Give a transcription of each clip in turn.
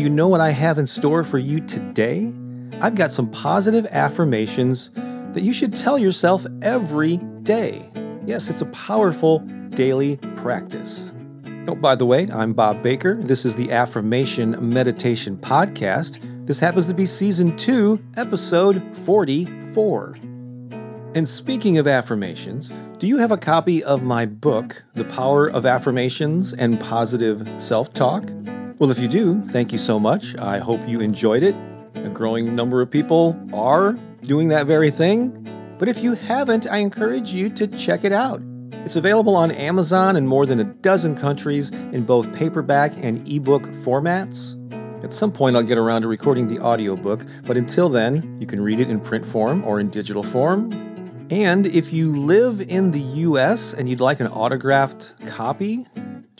Do you know what I have in store for you today? I've got some positive affirmations that you should tell yourself every day. Yes, it's a powerful daily practice. Oh, by the way, I'm Bob Baker. This is the Affirmation Meditation Podcast. This happens to be season two, episode 44. And speaking of affirmations, do you have a copy of my book, The Power of Affirmations and Positive Self Talk? Well, if you do, thank you so much. I hope you enjoyed it. A growing number of people are doing that very thing. But if you haven't, I encourage you to check it out. It's available on Amazon in more than a dozen countries in both paperback and ebook formats. At some point, I'll get around to recording the audiobook, but until then, you can read it in print form or in digital form. And if you live in the US and you'd like an autographed copy,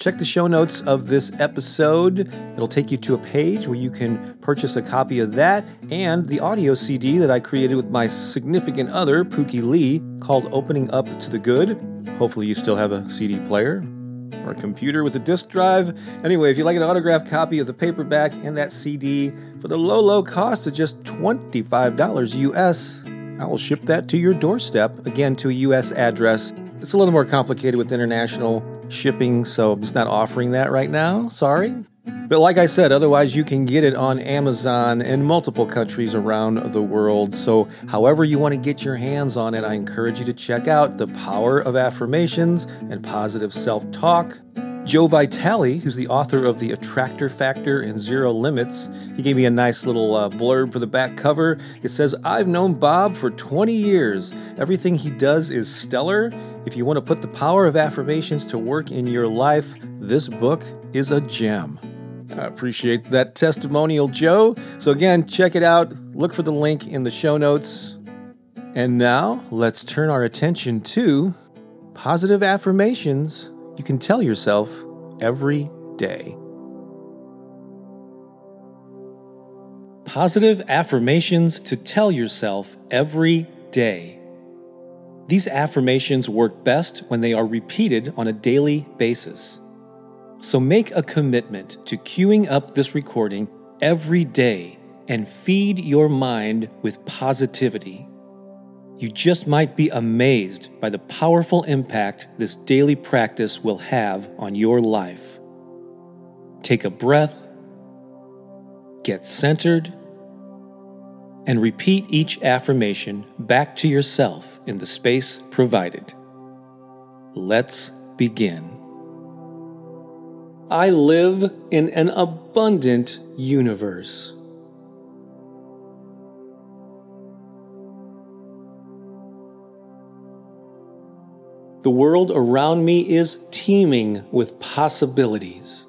Check the show notes of this episode. It'll take you to a page where you can purchase a copy of that and the audio CD that I created with my significant other, Pookie Lee, called Opening Up to the Good. Hopefully, you still have a CD player or a computer with a disk drive. Anyway, if you'd like an autographed copy of the paperback and that CD for the low, low cost of just $25 US, I will ship that to your doorstep, again to a US address. It's a little more complicated with international shipping, so I'm just not offering that right now. Sorry. But like I said, otherwise you can get it on Amazon in multiple countries around the world. So, however you want to get your hands on it, I encourage you to check out The Power of Affirmations and Positive Self Talk. Joe Vitale, who's the author of The Attractor Factor and Zero Limits, he gave me a nice little uh, blurb for the back cover. It says, I've known Bob for 20 years. Everything he does is stellar. If you want to put the power of affirmations to work in your life, this book is a gem. I appreciate that testimonial, Joe. So, again, check it out. Look for the link in the show notes. And now, let's turn our attention to positive affirmations you can tell yourself every day. Positive affirmations to tell yourself every day. These affirmations work best when they are repeated on a daily basis. So make a commitment to queuing up this recording every day and feed your mind with positivity. You just might be amazed by the powerful impact this daily practice will have on your life. Take a breath, get centered, and repeat each affirmation back to yourself in the space provided. Let's begin. I live in an abundant universe. The world around me is teeming with possibilities.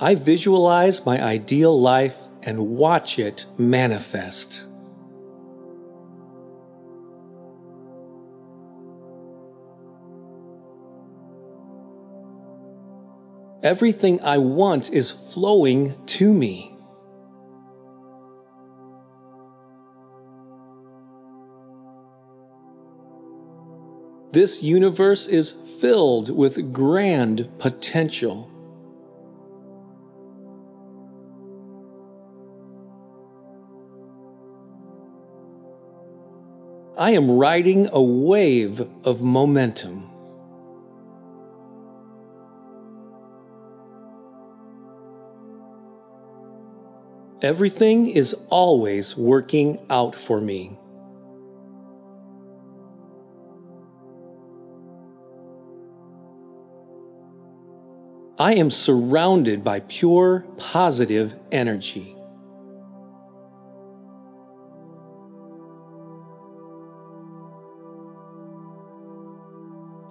I visualize my ideal life and watch it manifest. Everything I want is flowing to me. This universe is filled with grand potential. I am riding a wave of momentum. Everything is always working out for me. I am surrounded by pure positive energy.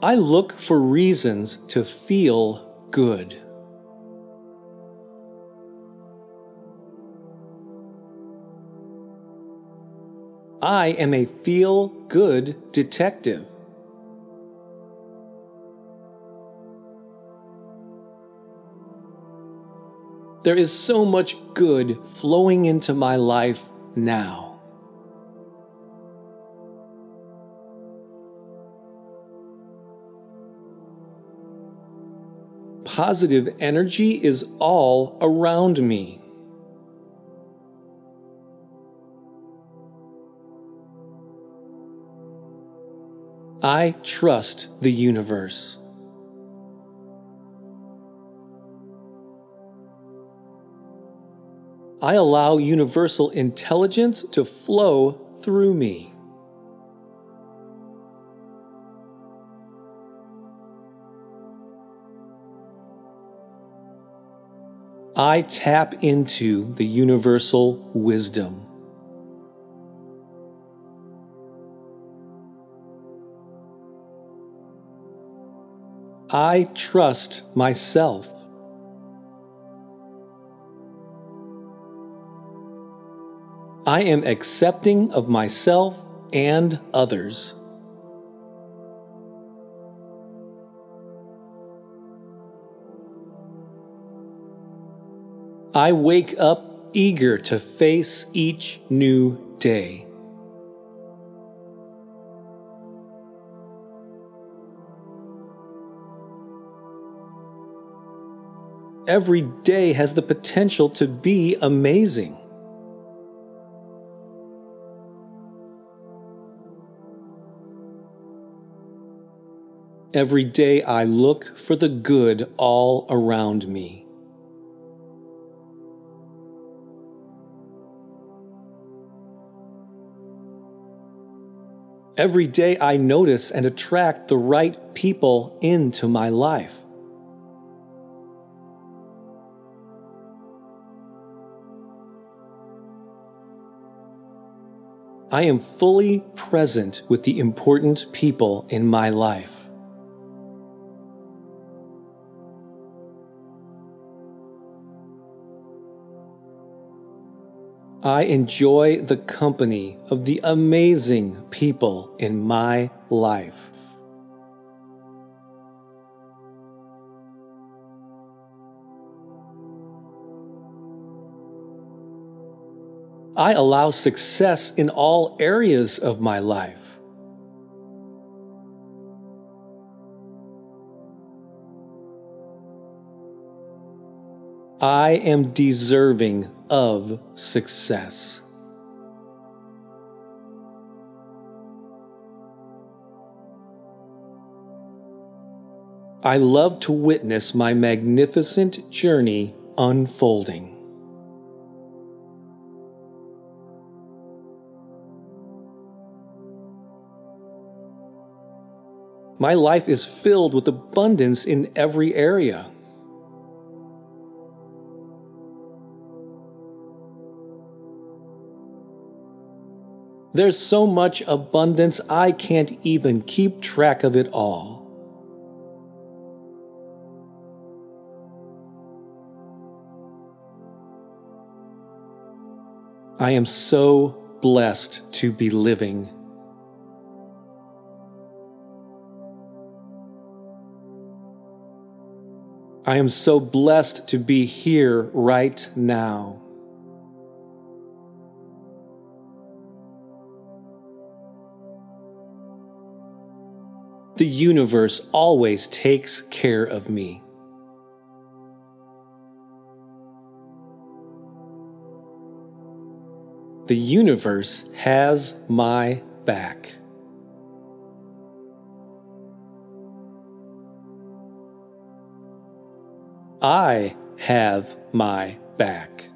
I look for reasons to feel good. I am a feel good detective. There is so much good flowing into my life now. Positive energy is all around me. I trust the universe. I allow universal intelligence to flow through me. I tap into the universal wisdom. I trust myself. I am accepting of myself and others. I wake up eager to face each new day. Every day has the potential to be amazing. Every day I look for the good all around me. Every day I notice and attract the right people into my life. I am fully present with the important people in my life. I enjoy the company of the amazing people in my life. I allow success in all areas of my life. I am deserving of success. I love to witness my magnificent journey unfolding. My life is filled with abundance in every area. There's so much abundance, I can't even keep track of it all. I am so blessed to be living. I am so blessed to be here right now. The universe always takes care of me. The universe has my back. I have my back.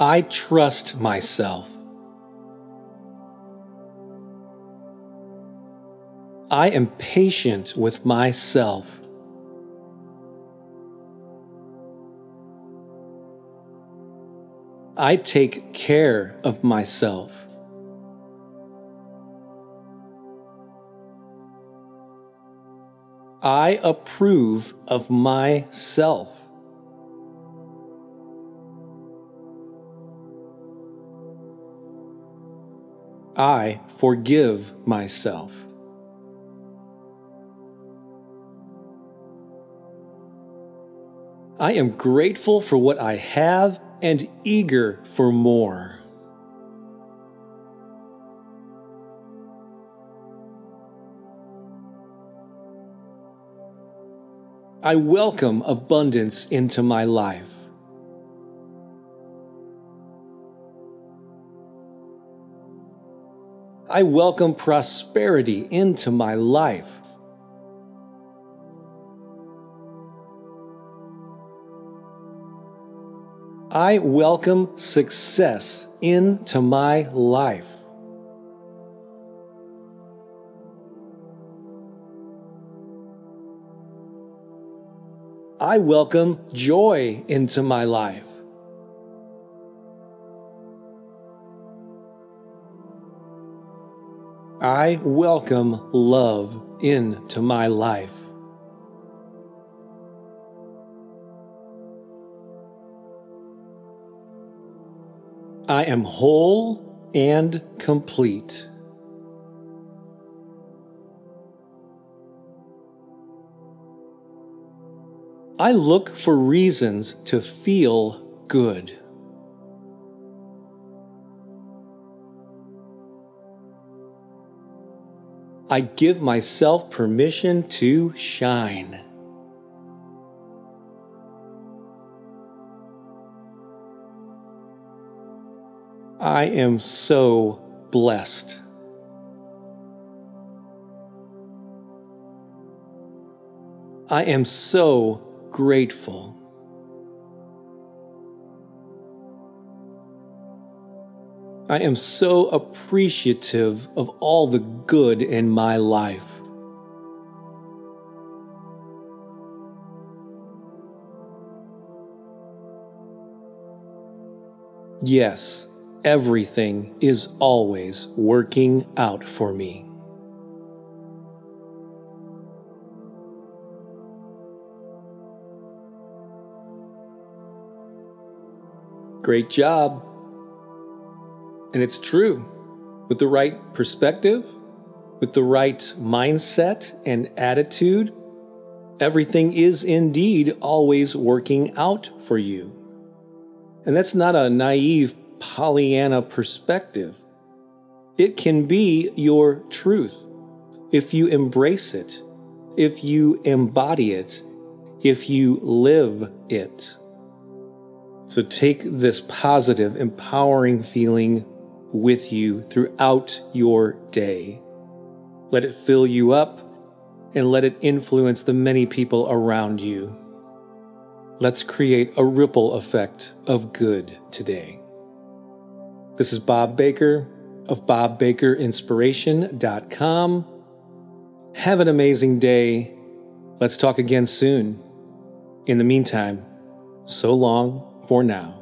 I trust myself. I am patient with myself. I take care of myself. I approve of myself. I forgive myself. I am grateful for what I have and eager for more. I welcome abundance into my life. I welcome prosperity into my life. I welcome success into my life. I welcome joy into my life. I welcome love into my life. I am whole and complete. I look for reasons to feel good. I give myself permission to shine. I am so blessed. I am so grateful. I am so appreciative of all the good in my life. Yes, everything is always working out for me. Great job. And it's true. With the right perspective, with the right mindset and attitude, everything is indeed always working out for you. And that's not a naive Pollyanna perspective. It can be your truth if you embrace it, if you embody it, if you live it. So take this positive, empowering feeling with you throughout your day. Let it fill you up and let it influence the many people around you. Let's create a ripple effect of good today. This is Bob Baker of BobBakerInspiration.com. Have an amazing day. Let's talk again soon. In the meantime, so long for now.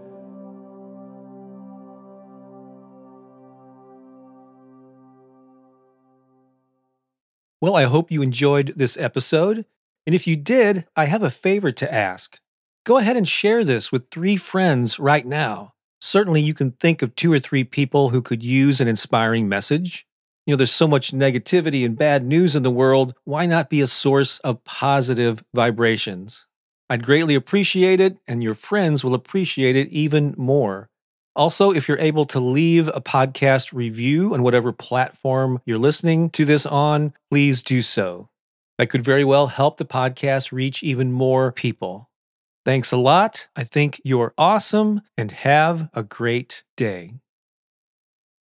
Well, I hope you enjoyed this episode. And if you did, I have a favor to ask. Go ahead and share this with three friends right now certainly you can think of two or three people who could use an inspiring message. You know, there's so much negativity and bad news in the world. Why not be a source of positive vibrations? I'd greatly appreciate it, and your friends will appreciate it even more. Also, if you're able to leave a podcast review on whatever platform you're listening to this on, please do so. That could very well help the podcast reach even more people. Thanks a lot. I think you're awesome and have a great day.